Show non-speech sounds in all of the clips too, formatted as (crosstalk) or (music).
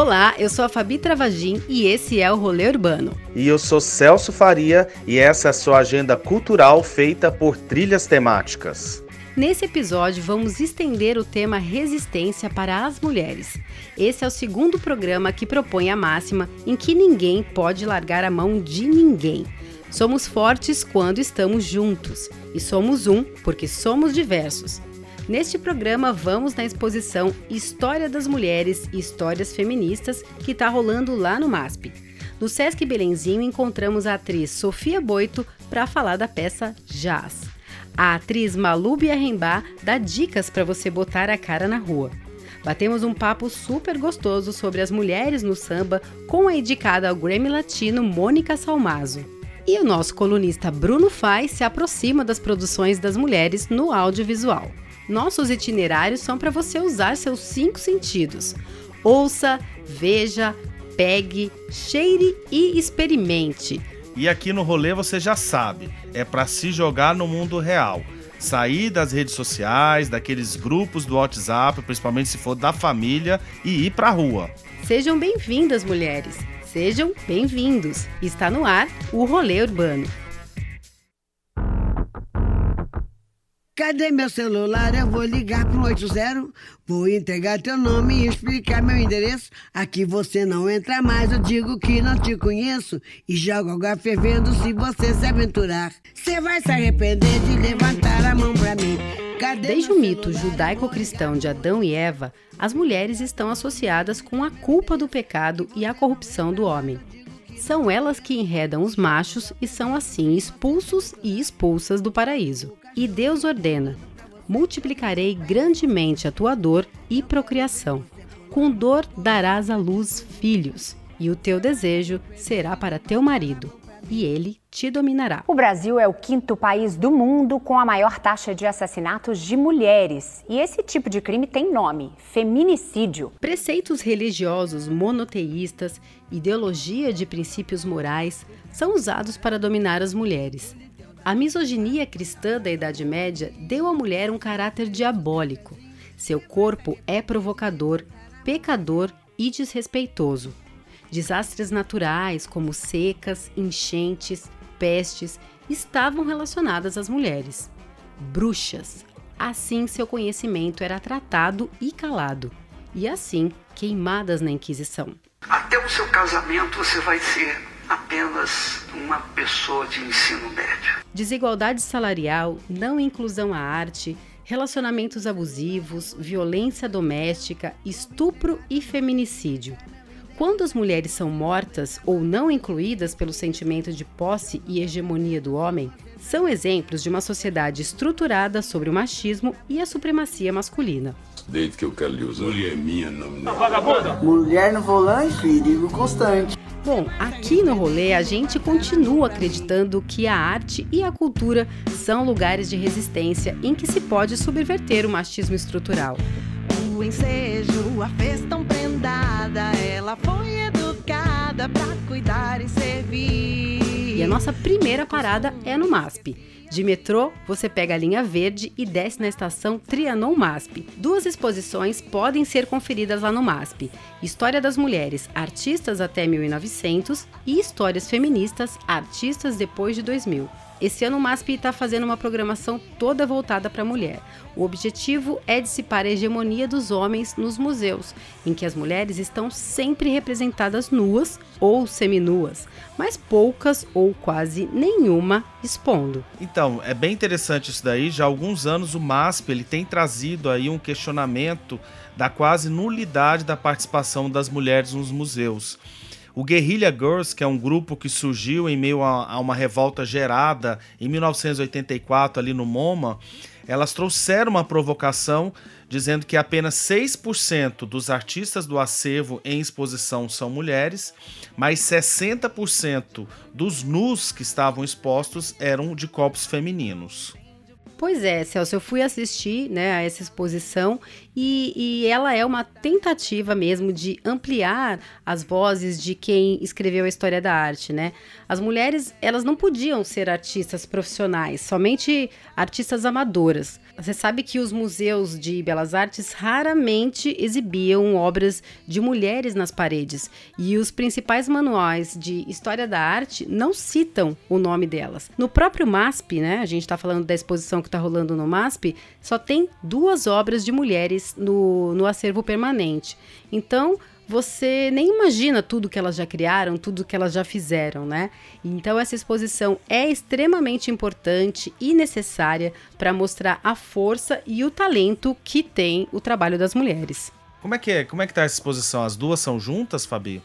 Olá, eu sou a Fabi Travagin e esse é o Rolê Urbano. E eu sou Celso Faria e essa é a sua agenda cultural feita por trilhas temáticas. Nesse episódio, vamos estender o tema resistência para as mulheres. Esse é o segundo programa que propõe a máxima em que ninguém pode largar a mão de ninguém. Somos fortes quando estamos juntos e somos um porque somos diversos. Neste programa, vamos na exposição História das Mulheres e Histórias Feministas, que está rolando lá no MASP. No Sesc Belenzinho, encontramos a atriz Sofia Boito para falar da peça Jazz. A atriz Malubia Rembá dá dicas para você botar a cara na rua. Batemos um papo super gostoso sobre as mulheres no samba com a indicada ao Grammy Latino Mônica Salmazo. E o nosso colunista Bruno Fai se aproxima das produções das mulheres no audiovisual. Nossos itinerários são para você usar seus cinco sentidos. Ouça, veja, pegue, cheire e experimente. E aqui no rolê você já sabe, é para se jogar no mundo real. Sair das redes sociais, daqueles grupos do WhatsApp, principalmente se for da família, e ir pra rua. Sejam bem-vindas, mulheres. Sejam bem-vindos. Está no ar o Rolê Urbano. Cadê meu celular? Eu vou ligar pro 80. Vou entregar teu nome e explicar meu endereço. Aqui você não entra mais, eu digo que não te conheço. E jogo água fervendo se você se aventurar. Você vai se arrepender de levantar a mão pra mim. Cadê Desde o mito judaico-cristão de Adão e Eva, as mulheres estão associadas com a culpa do pecado e a corrupção do homem. São elas que enredam os machos e são assim expulsos e expulsas do paraíso. E Deus ordena: multiplicarei grandemente a tua dor e procriação. Com dor darás à luz filhos, e o teu desejo será para teu marido, e ele te dominará. O Brasil é o quinto país do mundo com a maior taxa de assassinatos de mulheres. E esse tipo de crime tem nome: feminicídio. Preceitos religiosos monoteístas, ideologia de princípios morais são usados para dominar as mulheres. A misoginia cristã da Idade Média deu à mulher um caráter diabólico. Seu corpo é provocador, pecador e desrespeitoso. Desastres naturais, como secas, enchentes, pestes, estavam relacionadas às mulheres. Bruxas. Assim seu conhecimento era tratado e calado, e assim queimadas na Inquisição. Até o seu casamento você vai ser apenas uma pessoa de ensino médio. Desigualdade salarial, não inclusão à arte, relacionamentos abusivos, violência doméstica, estupro e feminicídio. Quando as mulheres são mortas ou não incluídas pelo sentimento de posse e hegemonia do homem, são exemplos de uma sociedade estruturada sobre o machismo e a supremacia masculina. Desde que eu quero lhe usar. Mulher minha, não. não. Mulher no volante, perigo constante. Bom, aqui no rolê a gente continua acreditando que a arte e a cultura são lugares de resistência em que se pode subverter o machismo estrutural. O ensejo a prendada, ela foi educada para cuidar e servir. E a nossa primeira parada é no MASP. De metrô, você pega a linha verde e desce na estação Trianon MASP. Duas exposições podem ser conferidas lá no MASP: História das Mulheres, Artistas até 1900 e Histórias Feministas, Artistas depois de 2000. Esse ano o MASP está fazendo uma programação toda voltada para a mulher. O objetivo é dissipar a hegemonia dos homens nos museus, em que as mulheres estão sempre representadas nuas ou seminuas, mas poucas ou quase nenhuma expondo. Então, é bem interessante isso daí. Já há alguns anos o MASP ele tem trazido aí um questionamento da quase nulidade da participação das mulheres nos museus. O Guerrilla Girls, que é um grupo que surgiu em meio a, a uma revolta gerada em 1984 ali no MoMA, elas trouxeram uma provocação dizendo que apenas 6% dos artistas do acervo em exposição são mulheres, mas 60% dos nus que estavam expostos eram de corpos femininos. Pois é, Celso, eu fui assistir né, a essa exposição e, e, ela é uma tentativa mesmo de ampliar as vozes de quem escreveu a história da arte, né? As mulheres, elas não podiam ser artistas profissionais, somente artistas amadoras. Você sabe que os museus de belas artes raramente exibiam obras de mulheres nas paredes e os principais manuais de história da arte não citam o nome delas. No próprio MASP, né? A gente está falando da exposição que está rolando no MASP, só tem duas obras de mulheres no, no acervo permanente. Então, você nem imagina tudo que elas já criaram, tudo que elas já fizeram, né? Então essa exposição é extremamente importante e necessária para mostrar a força e o talento que tem o trabalho das mulheres. Como é que é? Como é que tá essa exposição? As duas são juntas, Fabi?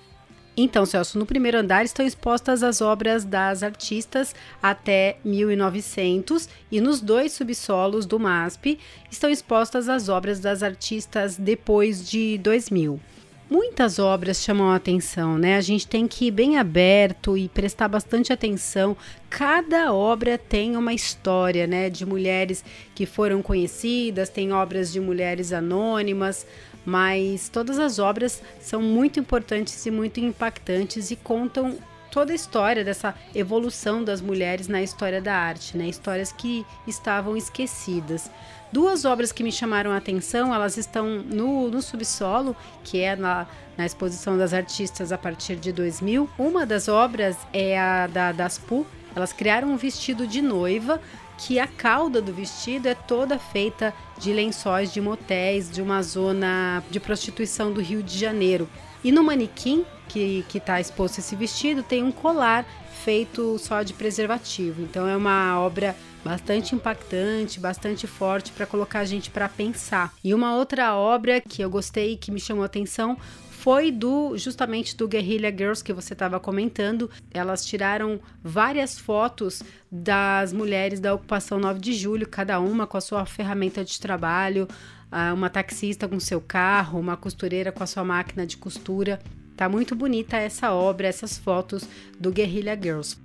Então, Celso, no primeiro andar estão expostas as obras das artistas até 1900 e nos dois subsolos do MASP estão expostas as obras das artistas depois de 2000. Muitas obras chamam a atenção, né? A gente tem que ir bem aberto e prestar bastante atenção. Cada obra tem uma história, né? De mulheres que foram conhecidas, tem obras de mulheres anônimas, mas todas as obras são muito importantes e muito impactantes e contam toda a história dessa evolução das mulheres na história da arte, né? Histórias que estavam esquecidas. Duas obras que me chamaram a atenção, elas estão no, no subsolo, que é na, na exposição das artistas a partir de 2000. Uma das obras é a da Daspu. Elas criaram um vestido de noiva que a cauda do vestido é toda feita de lençóis de motéis de uma zona de prostituição do Rio de Janeiro. E no manequim que está exposto esse vestido tem um colar feito só de preservativo. Então é uma obra bastante impactante, bastante forte para colocar a gente para pensar. E uma outra obra que eu gostei que me chamou a atenção foi do justamente do Guerrilla Girls que você estava comentando. Elas tiraram várias fotos das mulheres da ocupação 9 de julho, cada uma com a sua ferramenta de trabalho, ah, uma taxista com seu carro, uma costureira com a sua máquina de costura. Tá muito bonita essa obra, essas fotos do Guerrilla Girls.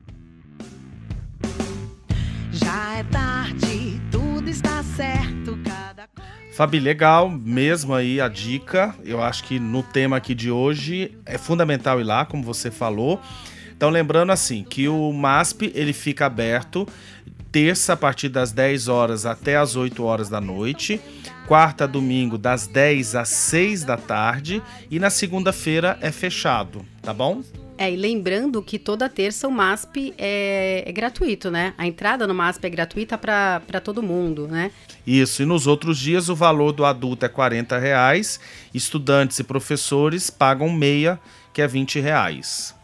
Já é tarde, tudo está certo, cada Fabi, legal mesmo aí a dica. Eu acho que no tema aqui de hoje é fundamental ir lá, como você falou. Então, lembrando assim, que o MASP ele fica aberto terça a partir das 10 horas até as 8 horas da noite, quarta domingo das 10 às 6 da tarde e na segunda-feira é fechado, tá bom? É, e lembrando que toda terça o MASP é, é gratuito, né? A entrada no MASP é gratuita para todo mundo, né? Isso, e nos outros dias o valor do adulto é 40 reais, estudantes e professores pagam meia, que é 20 reais.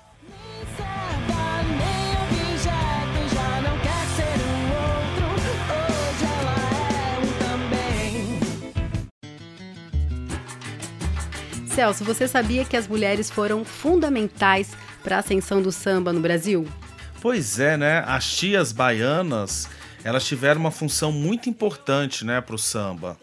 Celso, você sabia que as mulheres foram fundamentais para a ascensão do samba no Brasil? Pois é, né? As tias baianas, elas tiveram uma função muito importante, né, pro samba.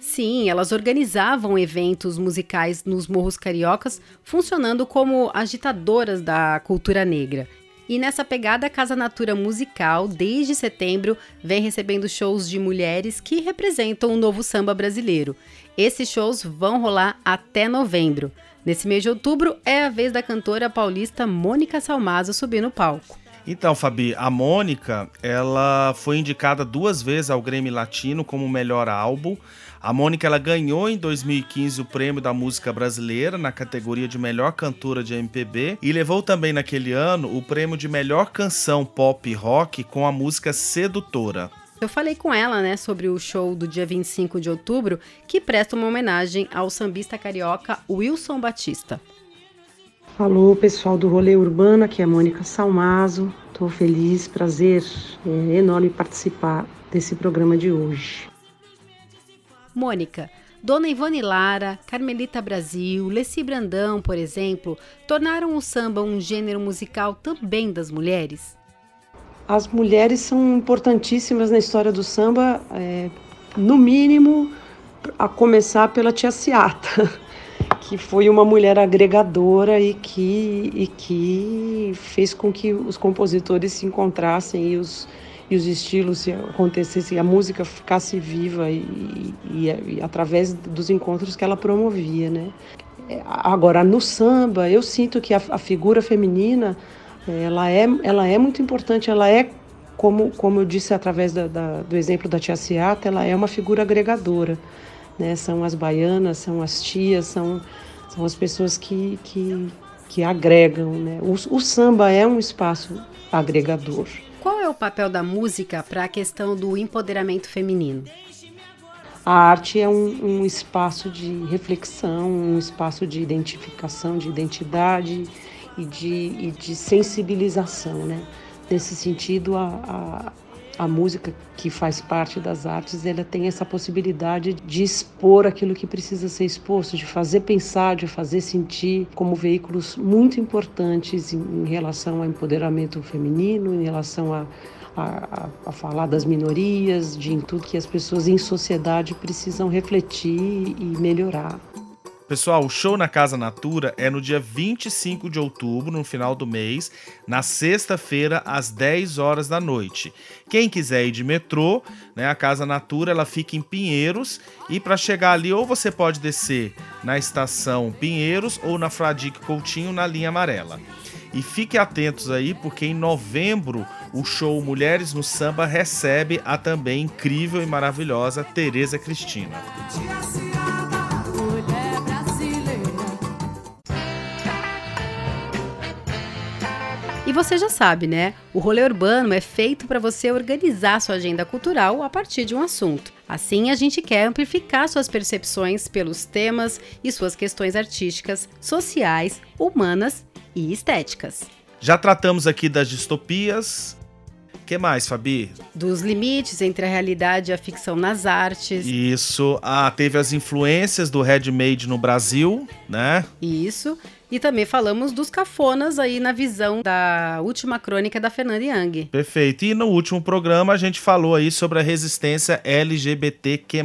Sim, elas organizavam eventos musicais nos morros cariocas, funcionando como agitadoras da cultura negra. E nessa pegada, a Casa Natura Musical, desde setembro, vem recebendo shows de mulheres que representam o novo samba brasileiro. Esses shows vão rolar até novembro. Nesse mês de outubro, é a vez da cantora paulista Mônica Salmazo subir no palco. Então, Fabi, a Mônica, ela foi indicada duas vezes ao Grammy Latino como melhor álbum. A Mônica ela ganhou em 2015 o prêmio da música brasileira na categoria de melhor cantora de MPB e levou também naquele ano o prêmio de melhor canção pop rock com a música Sedutora. Eu falei com ela, né, sobre o show do dia 25 de outubro, que presta uma homenagem ao sambista carioca Wilson Batista. Alô, pessoal do Rolê Urbano, aqui é a Mônica Salmazo. Estou feliz, prazer é enorme participar desse programa de hoje. Mônica, Dona Ivone Lara, Carmelita Brasil, Leci Brandão, por exemplo, tornaram o samba um gênero musical também das mulheres? As mulheres são importantíssimas na história do samba, é, no mínimo, a começar pela Tia Ciata, (laughs) que foi uma mulher agregadora e que, e que fez com que os compositores se encontrassem e os, e os estilos se acontecessem, a música ficasse viva e, e, e através dos encontros que ela promovia, né? Agora, no samba, eu sinto que a, a figura feminina, ela é, ela é muito importante, ela é como, como eu disse através da, da, do exemplo da tia Ciata, ela é uma figura agregadora. Né? São as baianas, são as tias, são, são as pessoas que, que, que agregam. Né? O, o samba é um espaço agregador. Qual é o papel da música para a questão do empoderamento feminino? A arte é um, um, espaço de reflexão, um espaço de identificação, de identidade e de, e de sensibilização. Né? Nesse sentido, a, a, a música que faz parte das artes, ela tem essa possibilidade de expor aquilo que precisa ser exposto, de fazer pensar, de fazer sentir, como veículos muito importantes em, em relação ao empoderamento feminino, em relação a, a, a, falar das minorias, de tudo que as pessoas em sociedade precisam refletir e melhorar. Pessoal, o show na Casa Natura é no dia 25 de outubro, no final do mês, na sexta-feira, às 10 horas da noite. Quem quiser ir de metrô, né, a Casa Natura ela fica em Pinheiros e para chegar ali ou você pode descer na estação Pinheiros ou na Fradique Coutinho na linha amarela. E fiquem atentos aí, porque em novembro o show Mulheres no Samba recebe a também incrível e maravilhosa Tereza Cristina. Você já sabe, né? O rolê urbano é feito para você organizar sua agenda cultural a partir de um assunto. Assim, a gente quer amplificar suas percepções pelos temas e suas questões artísticas, sociais, humanas e estéticas. Já tratamos aqui das distopias. que mais, Fabi? Dos limites entre a realidade e a ficção nas artes. Isso. Ah, teve as influências do Handmade no Brasil, né? Isso. E também falamos dos cafonas aí na visão da última crônica da Fernanda Young. Perfeito. E no último programa a gente falou aí sobre a resistência LGBTQ+.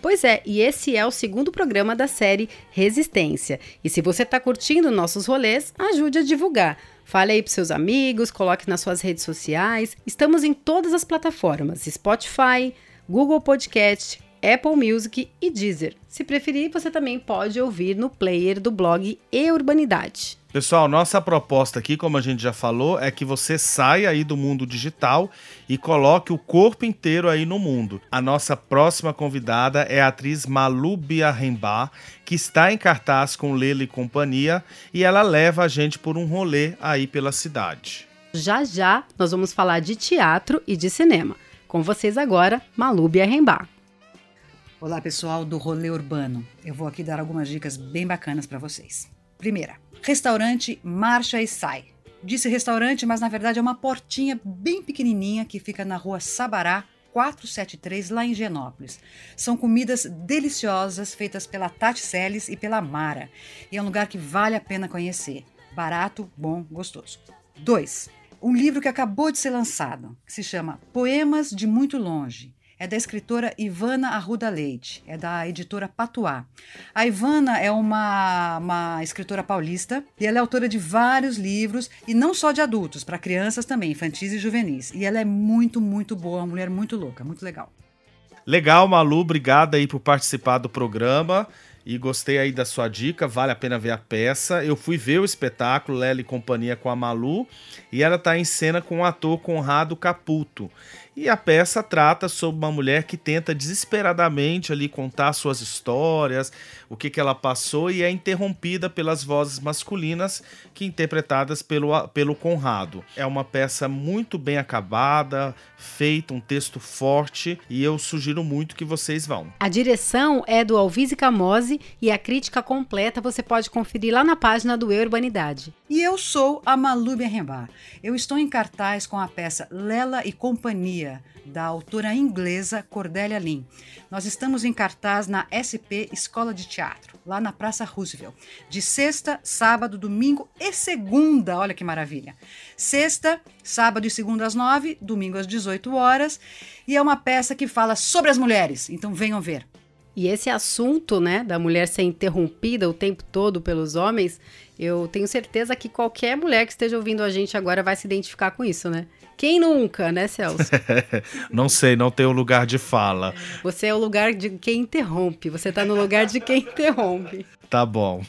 Pois é, e esse é o segundo programa da série Resistência. E se você está curtindo nossos rolês, ajude a divulgar. Fale aí para seus amigos, coloque nas suas redes sociais. Estamos em todas as plataformas: Spotify, Google Podcast, Apple Music e Deezer. Se preferir, você também pode ouvir no player do blog E Urbanidade. Pessoal, nossa proposta aqui, como a gente já falou, é que você saia aí do mundo digital e coloque o corpo inteiro aí no mundo. A nossa próxima convidada é a atriz Malu Biarremba, que está em cartaz com Lele e companhia, e ela leva a gente por um rolê aí pela cidade. Já já nós vamos falar de teatro e de cinema. Com vocês agora, Malu Biarremba. Olá, pessoal do Rolê Urbano. Eu vou aqui dar algumas dicas bem bacanas para vocês. Primeira, restaurante Marcha e Sai. Disse restaurante, mas na verdade é uma portinha bem pequenininha que fica na rua Sabará, 473, lá em Genópolis. São comidas deliciosas feitas pela Tati Celes e pela Mara. E é um lugar que vale a pena conhecer. Barato, bom, gostoso. 2. Um livro que acabou de ser lançado, que se chama Poemas de Muito Longe é da escritora Ivana Arruda Leite, é da editora Patuá. A Ivana é uma, uma escritora paulista e ela é autora de vários livros, e não só de adultos, para crianças também, infantis e juvenis. E ela é muito, muito boa, uma mulher muito louca, muito legal. Legal, Malu, obrigada aí por participar do programa. E gostei aí da sua dica, vale a pena ver a peça. Eu fui ver o espetáculo Lely e Companhia com a Malu e ela está em cena com o ator Conrado Caputo. E a peça trata sobre uma mulher que tenta desesperadamente ali contar suas histórias, o que, que ela passou e é interrompida pelas vozes masculinas que interpretadas pelo, pelo Conrado. É uma peça muito bem acabada, feita, um texto forte e eu sugiro muito que vocês vão. A direção é do Alvise Camose e a crítica completa você pode conferir lá na página do Eu Urbanidade. E eu sou a Malu Berrembar. Eu estou em cartaz com a peça Lela e Companhia, da autora inglesa Cordélia Lin. Nós estamos em cartaz na SP Escola de Teatro, lá na Praça Roosevelt, de sexta, sábado, domingo e segunda. Olha que maravilha! Sexta, sábado e segunda às nove, domingo às 18 horas. E é uma peça que fala sobre as mulheres, então venham ver. E esse assunto, né, da mulher ser interrompida o tempo todo pelos homens, eu tenho certeza que qualquer mulher que esteja ouvindo a gente agora vai se identificar com isso, né? Quem nunca, né, Celso? (laughs) não sei, não tenho lugar de fala. Você é o lugar de quem interrompe. Você tá no lugar de quem interrompe. Tá bom.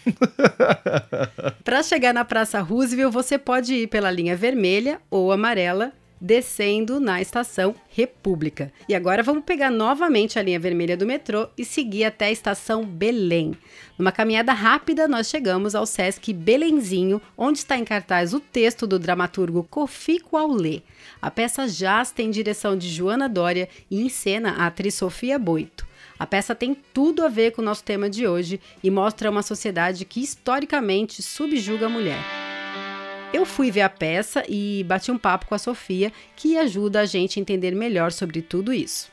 (laughs) Para chegar na Praça Roosevelt, você pode ir pela linha vermelha ou amarela, descendo na estação República. E agora vamos pegar novamente a linha vermelha do metrô e seguir até a estação Belém. Numa caminhada rápida, nós chegamos ao Sesc Belenzinho, onde está em cartaz o texto do dramaturgo Kofi Kuaulé. A peça Jazz tem direção de Joana Dória e encena a atriz Sofia Boito. A peça tem tudo a ver com o nosso tema de hoje e mostra uma sociedade que historicamente subjuga a mulher. Eu fui ver a peça e bati um papo com a Sofia, que ajuda a gente a entender melhor sobre tudo isso.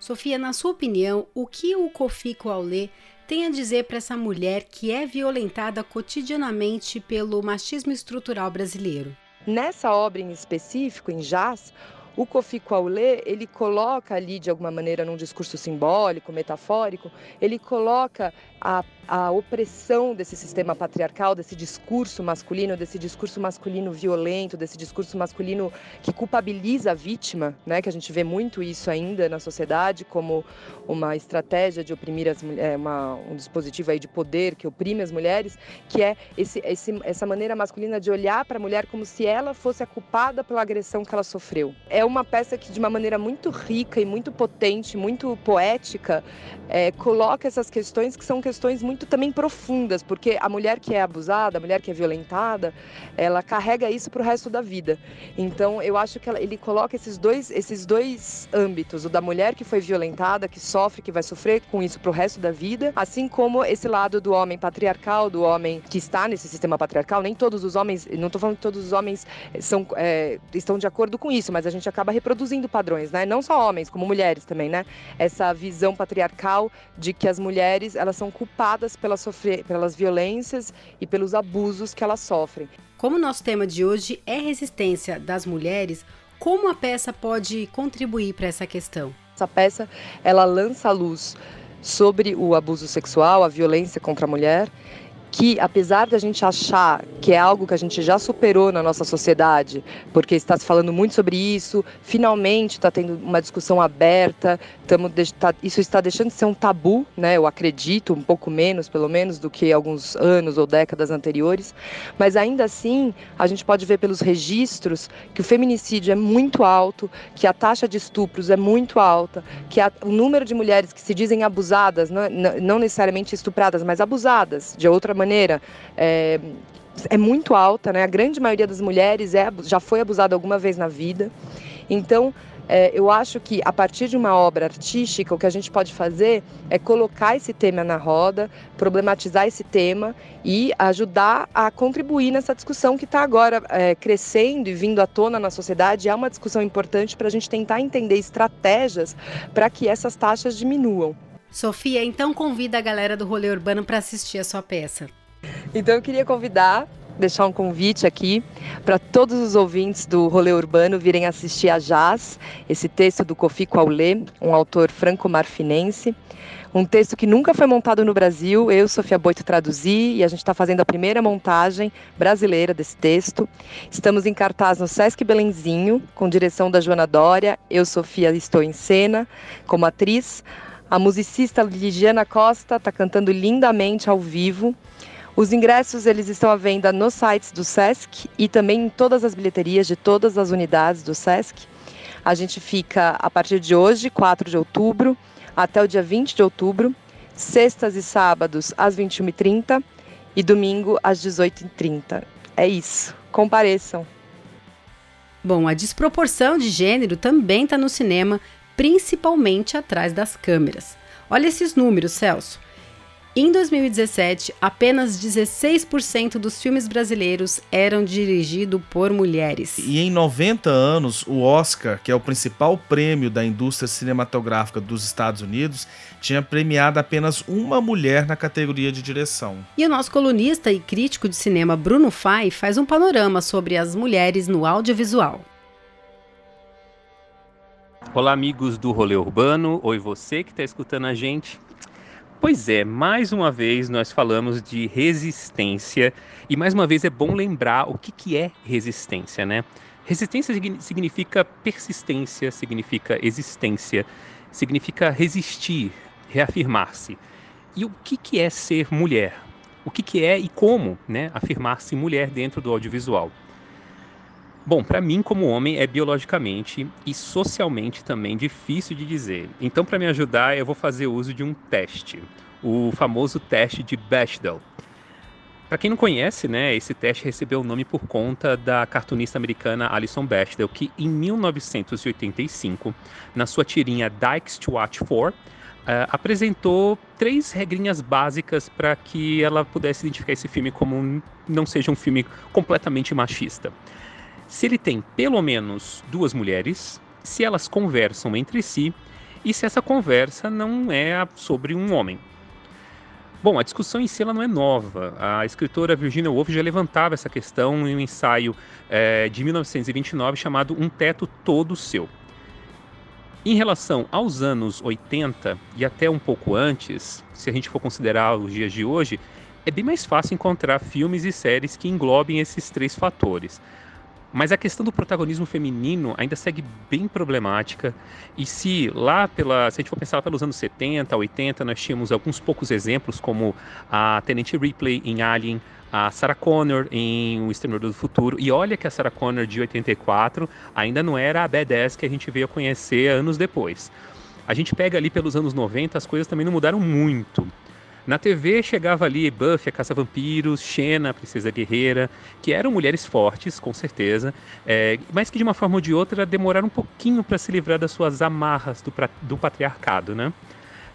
Sofia, na sua opinião, o que o Kofi Kuaulé tem a dizer para essa mulher que é violentada cotidianamente pelo machismo estrutural brasileiro? Nessa obra em específico, em Jazz, o Kofi Kuaulé, ele coloca ali, de alguma maneira, num discurso simbólico, metafórico, ele coloca a, a opressão desse sistema patriarcal, desse discurso masculino, desse discurso masculino violento, desse discurso masculino que culpabiliza a vítima, né? que a gente vê muito isso ainda na sociedade como uma estratégia de oprimir as mulheres, uma, um dispositivo aí de poder que oprime as mulheres, que é esse, esse, essa maneira masculina de olhar para a mulher como se ela fosse a culpada pela agressão que ela sofreu. É uma peça que, de uma maneira muito rica e muito potente, muito poética, é, coloca essas questões que são questões muito também profundas, porque a mulher que é abusada, a mulher que é violentada, ela carrega isso para o resto da vida. Então, eu acho que ela, ele coloca esses dois, esses dois âmbitos, o da mulher que foi violentada, que sofre, que vai sofrer com isso para o resto da vida, assim como esse lado do homem patriarcal, do homem que está nesse sistema patriarcal. Nem todos os homens, não estou falando que todos os homens são, é, estão de acordo com isso, mas a gente acaba reproduzindo padrões, né? Não só homens, como mulheres também, né? Essa visão patriarcal de que as mulheres elas são culpadas pelas, sofrer, pelas violências e pelos abusos que elas sofrem. Como o nosso tema de hoje é resistência das mulheres, como a peça pode contribuir para essa questão? Essa peça ela lança a luz sobre o abuso sexual, a violência contra a mulher que apesar de a gente achar que é algo que a gente já superou na nossa sociedade, porque está se falando muito sobre isso, finalmente está tendo uma discussão aberta, tamo, tá, isso está deixando de ser um tabu, né? Eu acredito, um pouco menos, pelo menos, do que alguns anos ou décadas anteriores, mas ainda assim a gente pode ver pelos registros que o feminicídio é muito alto, que a taxa de estupros é muito alta, que a, o número de mulheres que se dizem abusadas, não, não necessariamente estupradas, mas abusadas de outra maneira, é, é muito alta, né? A grande maioria das mulheres é, já foi abusada alguma vez na vida. Então, é, eu acho que a partir de uma obra artística, o que a gente pode fazer é colocar esse tema na roda, problematizar esse tema e ajudar a contribuir nessa discussão que está agora é, crescendo e vindo à tona na sociedade. É uma discussão importante para a gente tentar entender estratégias para que essas taxas diminuam. Sofia, então convida a galera do rolê urbano para assistir a sua peça. Então eu queria convidar, deixar um convite aqui para todos os ouvintes do rolê urbano virem assistir a Jazz, esse texto do Kofi Kuaulé, um autor franco-marfinense. Um texto que nunca foi montado no Brasil, eu, Sofia Boito, traduzi e a gente está fazendo a primeira montagem brasileira desse texto. Estamos em cartaz no Sesc Belenzinho, com direção da Joana Dória. Eu, Sofia, estou em cena como atriz. A musicista Ligiana Costa está cantando lindamente ao vivo. Os ingressos eles estão à venda nos sites do SESC e também em todas as bilheterias de todas as unidades do SESC. A gente fica a partir de hoje, 4 de outubro, até o dia 20 de outubro, sextas e sábados às 21h30 e domingo às 18h30. É isso. Compareçam. Bom, a desproporção de gênero também está no cinema, principalmente atrás das câmeras. Olha esses números, Celso. Em 2017, apenas 16% dos filmes brasileiros eram dirigidos por mulheres. E em 90 anos, o Oscar, que é o principal prêmio da indústria cinematográfica dos Estados Unidos, tinha premiado apenas uma mulher na categoria de direção. E o nosso colunista e crítico de cinema Bruno Fai faz um panorama sobre as mulheres no audiovisual. Olá, amigos do Rolê Urbano. Oi, você que está escutando a gente. Pois é, mais uma vez nós falamos de resistência e mais uma vez é bom lembrar o que, que é resistência, né? Resistência significa persistência, significa existência, significa resistir, reafirmar-se. E o que, que é ser mulher? O que, que é e como né, afirmar-se mulher dentro do audiovisual? Bom, para mim, como homem, é biologicamente e socialmente também difícil de dizer. Então, para me ajudar, eu vou fazer uso de um teste, o famoso teste de Bechdel. Para quem não conhece, né, esse teste recebeu o nome por conta da cartunista americana Alison Bechdel, que em 1985, na sua tirinha Dykes to Watch For, Uh, apresentou três regrinhas básicas para que ela pudesse identificar esse filme como um, não seja um filme completamente machista. Se ele tem pelo menos duas mulheres, se elas conversam entre si e se essa conversa não é sobre um homem. Bom, a discussão em si ela não é nova. A escritora Virginia Woolf já levantava essa questão em um ensaio é, de 1929 chamado Um Teto Todo Seu. Em relação aos anos 80 e até um pouco antes, se a gente for considerar os dias de hoje, é bem mais fácil encontrar filmes e séries que englobem esses três fatores. Mas a questão do protagonismo feminino ainda segue bem problemática. E se lá pela, se a gente for pensar pelos anos 70, 80, nós tínhamos alguns poucos exemplos como a Tenente Ripley em Alien, a Sarah Connor em O Exterminador do Futuro. E olha que a Sarah Connor de 84 ainda não era a badass que a gente veio conhecer anos depois. A gente pega ali pelos anos 90, as coisas também não mudaram muito. Na TV chegava ali Buffy, a Caça-Vampiros, Xena, a Princesa Guerreira, que eram mulheres fortes, com certeza, é, mas que de uma forma ou de outra demoraram um pouquinho para se livrar das suas amarras do, do patriarcado, né?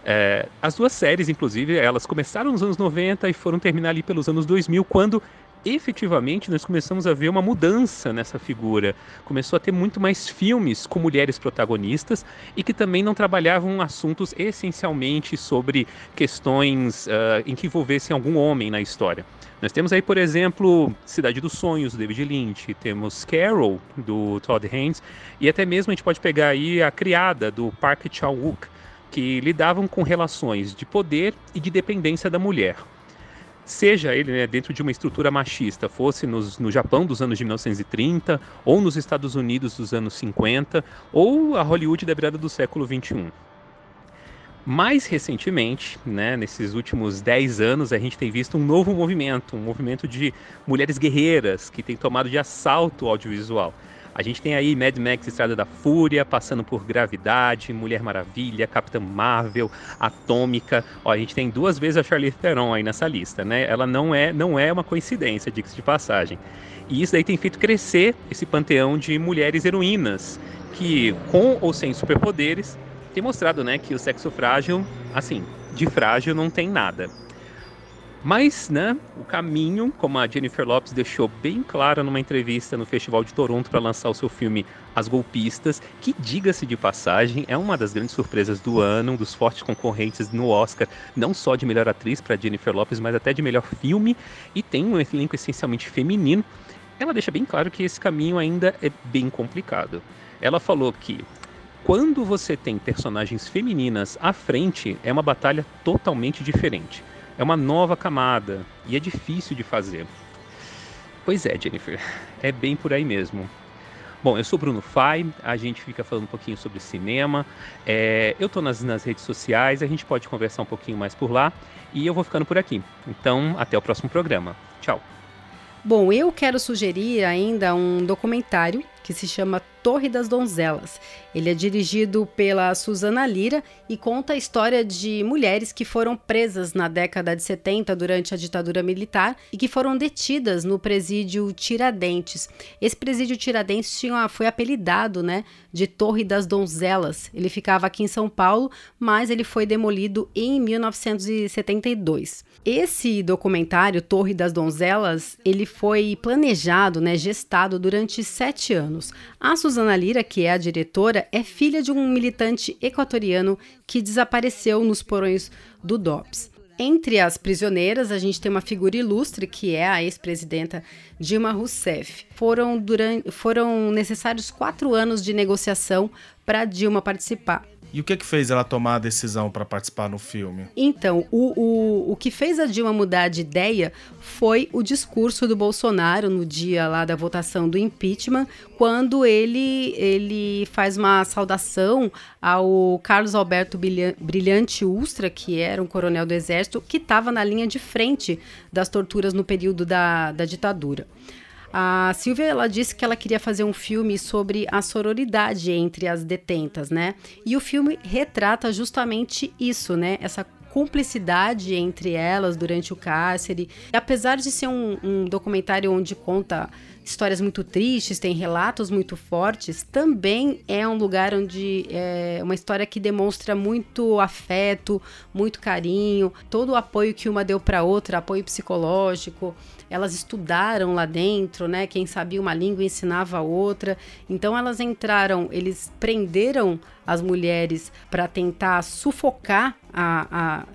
É, as duas séries, inclusive, elas começaram nos anos 90 e foram terminar ali pelos anos 2000, quando efetivamente nós começamos a ver uma mudança nessa figura. Começou a ter muito mais filmes com mulheres protagonistas e que também não trabalhavam assuntos essencialmente sobre questões uh, em que envolvessem algum homem na história. Nós temos aí, por exemplo, Cidade dos Sonhos, do David Lynch, temos Carol, do Todd Haynes, e até mesmo a gente pode pegar aí a criada, do Park Chan-wook, que lidavam com relações de poder e de dependência da mulher. Seja ele né, dentro de uma estrutura machista, fosse nos, no Japão dos anos de 1930, ou nos Estados Unidos dos anos 50, ou a Hollywood da virada do século 21. Mais recentemente, né, nesses últimos 10 anos, a gente tem visto um novo movimento, um movimento de mulheres guerreiras que tem tomado de assalto o audiovisual. A gente tem aí Mad Max Estrada da Fúria, passando por Gravidade, Mulher Maravilha, Capitã Marvel, Atômica. Ó, a gente tem duas vezes a Charlize Theron aí nessa lista, né? Ela não é, não é uma coincidência, diga-se de passagem. E isso daí tem feito crescer esse panteão de mulheres heroínas, que com ou sem superpoderes, tem mostrado, né, que o sexo frágil, assim, de frágil não tem nada. Mas, né, o caminho, como a Jennifer Lopes deixou bem claro numa entrevista no Festival de Toronto para lançar o seu filme As Golpistas, que, diga-se de passagem, é uma das grandes surpresas do ano, um dos fortes concorrentes no Oscar, não só de melhor atriz para Jennifer Lopes, mas até de melhor filme, e tem um elenco essencialmente feminino. Ela deixa bem claro que esse caminho ainda é bem complicado. Ela falou que quando você tem personagens femininas à frente, é uma batalha totalmente diferente. É uma nova camada e é difícil de fazer. Pois é, Jennifer, é bem por aí mesmo. Bom, eu sou Bruno Fai, a gente fica falando um pouquinho sobre cinema. É, eu estou nas, nas redes sociais, a gente pode conversar um pouquinho mais por lá. E eu vou ficando por aqui. Então, até o próximo programa. Tchau. Bom, eu quero sugerir ainda um documentário que se chama Torre das Donzelas. Ele é dirigido pela Susana Lira e conta a história de mulheres que foram presas na década de 70 durante a ditadura militar e que foram detidas no presídio Tiradentes. Esse presídio Tiradentes tinha, foi apelidado né, de Torre das Donzelas. Ele ficava aqui em São Paulo, mas ele foi demolido em 1972. Esse documentário, Torre das Donzelas, ele foi planejado, né, gestado durante sete anos. A Susana Lira, que é a diretora, é filha de um militante equatoriano que desapareceu nos porões do DOPS. Entre as prisioneiras, a gente tem uma figura ilustre, que é a ex-presidenta Dilma Rousseff. Foram, durante, foram necessários quatro anos de negociação para Dilma participar. E o que que fez ela tomar a decisão para participar no filme? Então, o, o, o que fez a Dilma mudar de ideia foi o discurso do Bolsonaro no dia lá da votação do impeachment, quando ele, ele faz uma saudação ao Carlos Alberto Brilha- Brilhante Ustra, que era um coronel do Exército, que estava na linha de frente das torturas no período da, da ditadura. A Silvia ela disse que ela queria fazer um filme sobre a sororidade entre as detentas, né? E o filme retrata justamente isso, né? Essa cumplicidade entre elas durante o cárcere. E apesar de ser um, um documentário onde conta histórias muito tristes, tem relatos muito fortes, também é um lugar onde é uma história que demonstra muito afeto, muito carinho, todo o apoio que uma deu para outra, apoio psicológico. Elas estudaram lá dentro, né? Quem sabia uma língua ensinava a outra. Então elas entraram, eles prenderam as mulheres para tentar sufocar a, a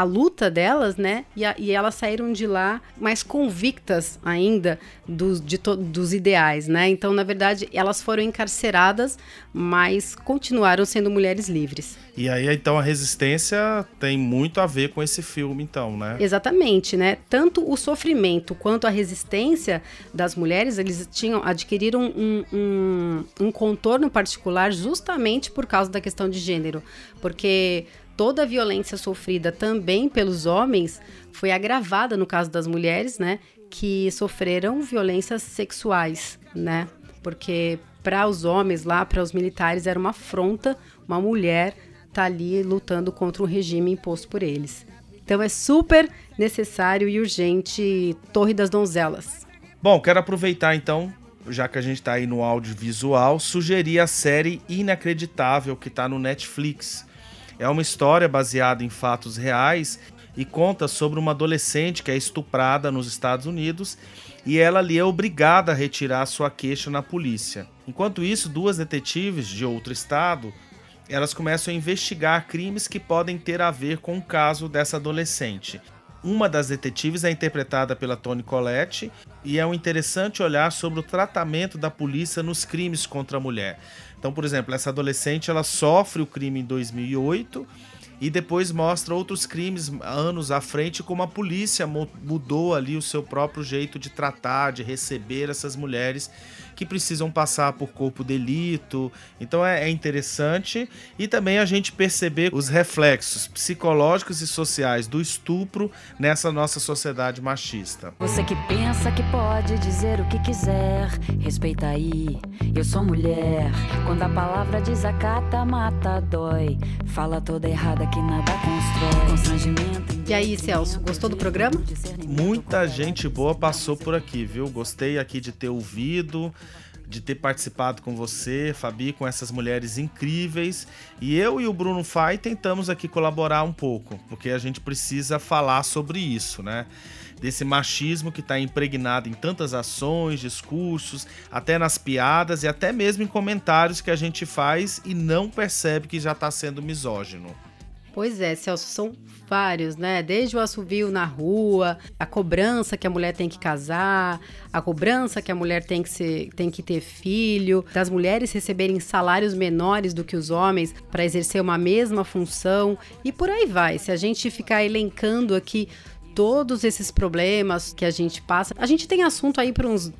a luta delas, né? E, a- e elas saíram de lá mais convictas ainda dos, de to- dos ideais, né? Então, na verdade, elas foram encarceradas, mas continuaram sendo mulheres livres. E aí, então, a resistência tem muito a ver com esse filme, então, né? Exatamente, né? Tanto o sofrimento quanto a resistência das mulheres, eles tinham adquiriram um, um, um contorno particular justamente por causa da questão de gênero, porque toda a violência sofrida também pelos homens foi agravada no caso das mulheres, né? Que sofreram violências sexuais, né? Porque para os homens lá, para os militares, era uma afronta uma mulher tá ali lutando contra um regime imposto por eles. Então é super necessário e urgente Torre das Donzelas. Bom, quero aproveitar então, já que a gente tá aí no audiovisual, sugerir a série Inacreditável que tá no Netflix. É uma história baseada em fatos reais e conta sobre uma adolescente que é estuprada nos Estados Unidos e ela ali é obrigada a retirar sua queixa na polícia. Enquanto isso, duas detetives de outro estado elas começam a investigar crimes que podem ter a ver com o caso dessa adolescente. Uma das detetives é interpretada pela Toni Collette e é um interessante olhar sobre o tratamento da polícia nos crimes contra a mulher. Então, por exemplo, essa adolescente ela sofre o crime em 2008 e depois mostra outros crimes anos à frente como a polícia mu- mudou ali o seu próprio jeito de tratar, de receber essas mulheres que precisam passar por corpo delito. Então é, é interessante e também a gente perceber os reflexos psicológicos e sociais do estupro nessa nossa sociedade machista. Você que pensa que pode dizer o que quiser, respeita aí. Eu sou mulher. Quando a palavra desacata, mata, dói. Fala toda errada que nada constrói. Constrangimento. E aí, Celso, gostou do programa? Muita gente boa passou por aqui, viu? Gostei aqui de ter ouvido, de ter participado com você, Fabi, com essas mulheres incríveis. E eu e o Bruno Fai tentamos aqui colaborar um pouco, porque a gente precisa falar sobre isso, né? Desse machismo que está impregnado em tantas ações, discursos, até nas piadas e até mesmo em comentários que a gente faz e não percebe que já está sendo misógino. Pois é, Celso, são vários, né? Desde o assovio na rua, a cobrança que a mulher tem que casar, a cobrança que a mulher tem que, ser, tem que ter filho, das mulheres receberem salários menores do que os homens para exercer uma mesma função e por aí vai. Se a gente ficar elencando aqui todos esses problemas que a gente passa, a gente tem assunto aí para uns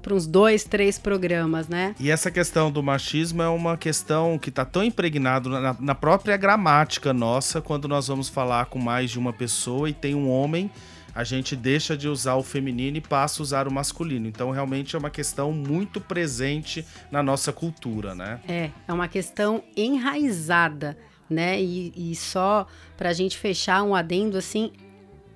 para uns dois, três programas, né? E essa questão do machismo é uma questão que está tão impregnado na, na própria gramática nossa, quando nós vamos falar com mais de uma pessoa e tem um homem, a gente deixa de usar o feminino e passa a usar o masculino. Então, realmente é uma questão muito presente na nossa cultura, né? É, é uma questão enraizada, né? E, e só para a gente fechar um adendo assim,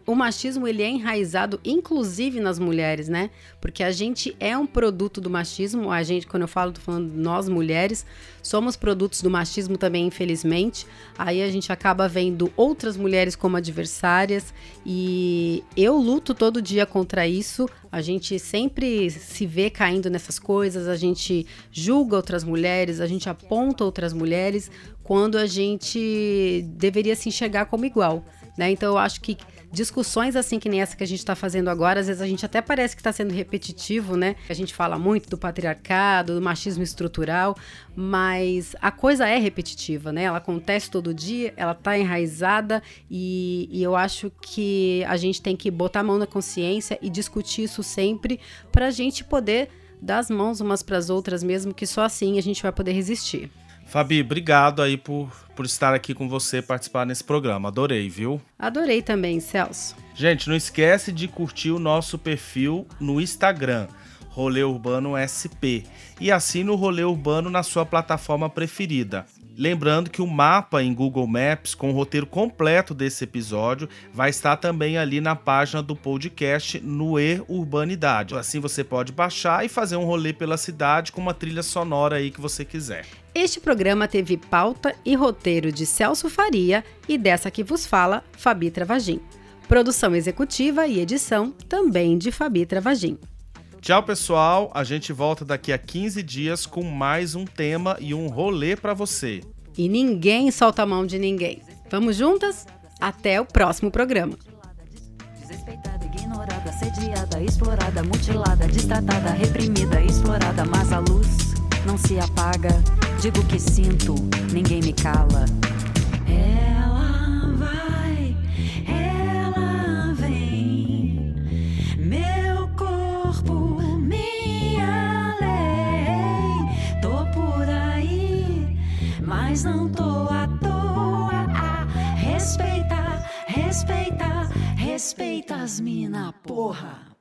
o machismo ele é enraizado inclusive nas mulheres, né? Porque a gente é um produto do machismo. A gente, quando eu falo, tô falando nós mulheres, somos produtos do machismo também, infelizmente. Aí a gente acaba vendo outras mulheres como adversárias e eu luto todo dia contra isso. A gente sempre se vê caindo nessas coisas, a gente julga outras mulheres, a gente aponta outras mulheres quando a gente deveria se enxergar como igual. Né? Então eu acho que discussões assim que nem essa que a gente está fazendo agora, às vezes a gente até parece que está sendo repetitivo, né? A gente fala muito do patriarcado, do machismo estrutural, mas a coisa é repetitiva, né? Ela acontece todo dia, ela está enraizada e, e eu acho que a gente tem que botar a mão na consciência e discutir isso sempre para a gente poder dar as mãos umas para as outras mesmo, que só assim a gente vai poder resistir. Fabi, obrigado aí por, por estar aqui com você participar nesse programa. Adorei, viu? Adorei também, Celso. Gente, não esquece de curtir o nosso perfil no Instagram, Rolê Urbano SP, e assine o Rolê Urbano na sua plataforma preferida. Lembrando que o mapa em Google Maps com o roteiro completo desse episódio vai estar também ali na página do podcast no E Urbanidade. Assim você pode baixar e fazer um rolê pela cidade com uma trilha sonora aí que você quiser. Este programa teve pauta e roteiro de Celso Faria e dessa que vos fala, Fabi Travagin. Produção executiva e edição também de Fabi Travagin. Tchau, pessoal. A gente volta daqui a 15 dias com mais um tema e um rolê para você. E ninguém solta a mão de ninguém. Vamos juntas? Até o próximo programa. Desrespeitada, ignorada, assediada, explorada, mutilada, destratada, reprimida, explorada, mas a luz não se apaga. Digo que sinto, ninguém me cala. Não tô à toa. Ah, respeita, respeita, respeita as mina, porra.